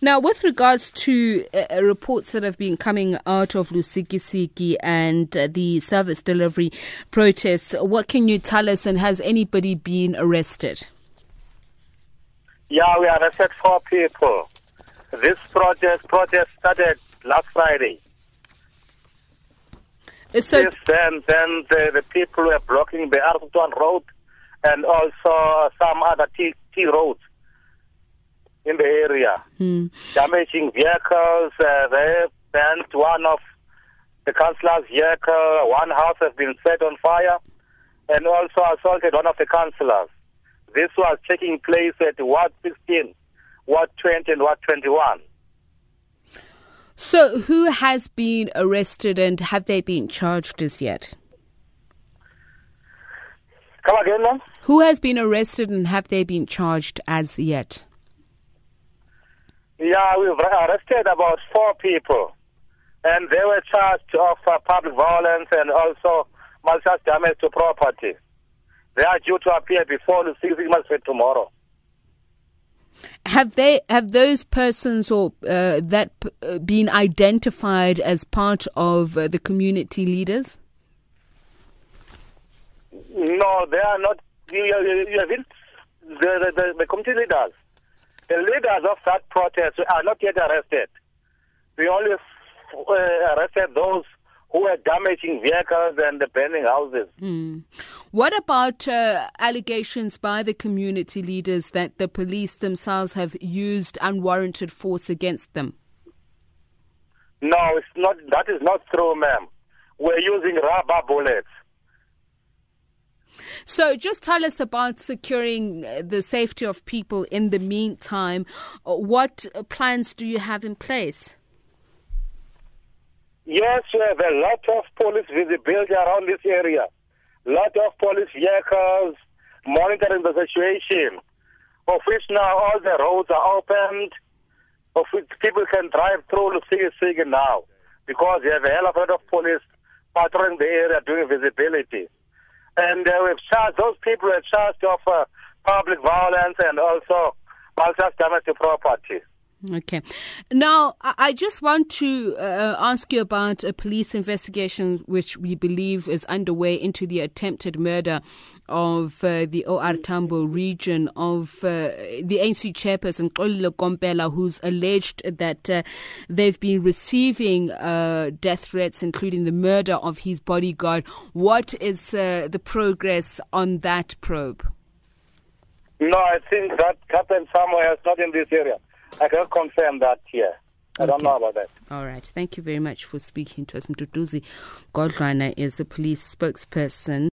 Now, with regards to uh, uh, reports that have been coming out of Lusikisiki and uh, the service delivery protests, what can you tell us, and has anybody been arrested? Yeah, we arrested four people. This protest protest started last Friday. Uh, So, Since then, then the, the people were blocking the Road and also some other T, T roads in the area, hmm. damaging vehicles. Uh, they burned one of the councillor's vehicle. One house has been set on fire, and also assaulted one of the councillors. This was taking place at Ward 16, Ward 20, and Ward 21. so who has been arrested and have they been charged as yet? Come again, ma'am? Who has been arrested and have they been charged as yet? Yeah, we've arrested about four people, and they were charged of uh, public violence and also malicious damage to property. They are due to appear before the six magistrate tomorrow. Have they have those persons or uh, that p- uh, been identified as part of uh, the community leaders? No, they are not. You, you, you have been, the, the, the, the community leaders, the leaders of that protest are not yet arrested. We only uh, arrested those who were damaging vehicles and burning houses. What about uh, allegations by the community leaders that the police themselves have used unwarranted force against them? No, it's not. That is not true, ma'am. We're using rubber bullets. So, just tell us about securing uh, the safety of people in the meantime. Uh, What plans do you have in place? Yes, we have a lot of police visibility around this area. Lot of police vehicles monitoring the situation. Of which now all the roads are opened. Of which people can drive through Lusikisiki now. Because we have a hell of a lot of police patrolling the area doing visibility. And uh, we've charged, those people are charged of uh, public violence and also malicious damage to property. Okay. Now, I just want to uh, ask you about a police investigation which we believe is underway into the attempted murder of uh, the OR Tambo region of uh, the ANC chairperson, Xolile Kompela, who's alleged that uh, they've been receiving uh, death threats, including the murder of his bodyguard. What is uh, the progress on that probe? No, I think that happened somewhere else, not in this area. I cannot confirm that here. I don't know about that. All right. Thank you very much for speaking to us. Mduduzi Godlwana is the police spokesperson.